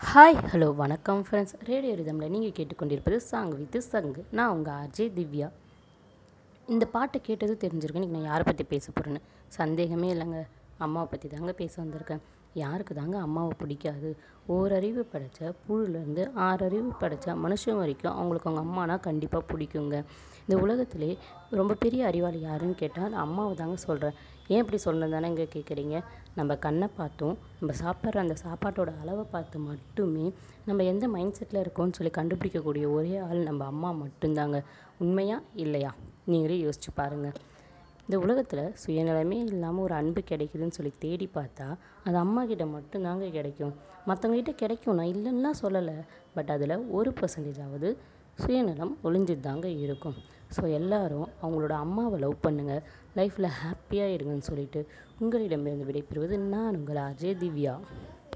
Hi hello வணக்கம் friends radio ரிதமில் நீங்கள் கேட்டுக்கொண்டிருப்பது சாங் வித் சங்கு நான் உங்கள் ஆர்ஜே திவ்யா. இந்த பாட்டை கேட்டது தெரிஞ்சிருக்கும் இன்றைக்கி நான் யாரை பற்றி பேச போகிறேன்னு சந்தேகமே இல்லைங்க. அம்மாவை பற்றி தாங்க பேச வந்திருக்கேன். யாருக்கு தாங்க அம்மாவை பிடிக்காது? ஓரறிவு படைத்த புழுலேருந்து ஆறறிவு படைத்த மனுஷன் வரைக்கும் அவங்களுக்கு அவங்க அம்மானா கண்டிப்பாக பிடிக்குங்க. இந்த உலகத்திலே ரொம்ப பெரிய அறிவாளி யாருன்னு கேட்டால் நான் அம்மாவை தாங்க சொல்கிறேன் ஏன் இப்படி சொல்லணும் தானே கேட்குறீங்க நம்ம கண்ணை பார்த்தும் நம்ம சாப்பிட்ற அந்த சாப்பாட்டோட அளவை பார்த்து மட்டுமே நம்ம எந்த மைண்ட் செட்டில் இருக்கோம்னு சொல்லி கண்டுபிடிக்கக்கூடிய ஒரே ஆள் நம்ம அம்மா மட்டும்தாங்க. உண்மையா இல்லையா? நீங்களே யோசித்து பாருங்கள் இந்த உலகத்தில் சுயநலமே இல்லாமல் ஒரு அன்பு கிடைக்குதுன்னு சொல்லி தேடி பார்த்தா அது அம்மாக்கிட்ட மட்டும்தாங்க கிடைக்கும். மற்றவங்கக்கிட்ட கிடைக்கும் நான் இல்லைன்னுலாம் சொல்லலை. பட் அதில் ஒரு பர்சன்டேஜாவது சுயநலம் ஒளிஞ்சிட்டு தாங்க இருக்கும். ஸோ எல்லோரும் அவங்களோட அம்மாவை லவ் பண்ணுங்கள் லைஃப்பில் ஹாப்பியாக இருங்கன்னு சொல்லிட்டு உங்களிடமிருந்து விடைபெறுவது நான் உங்கள் ஆர்ஜே திவ்யா.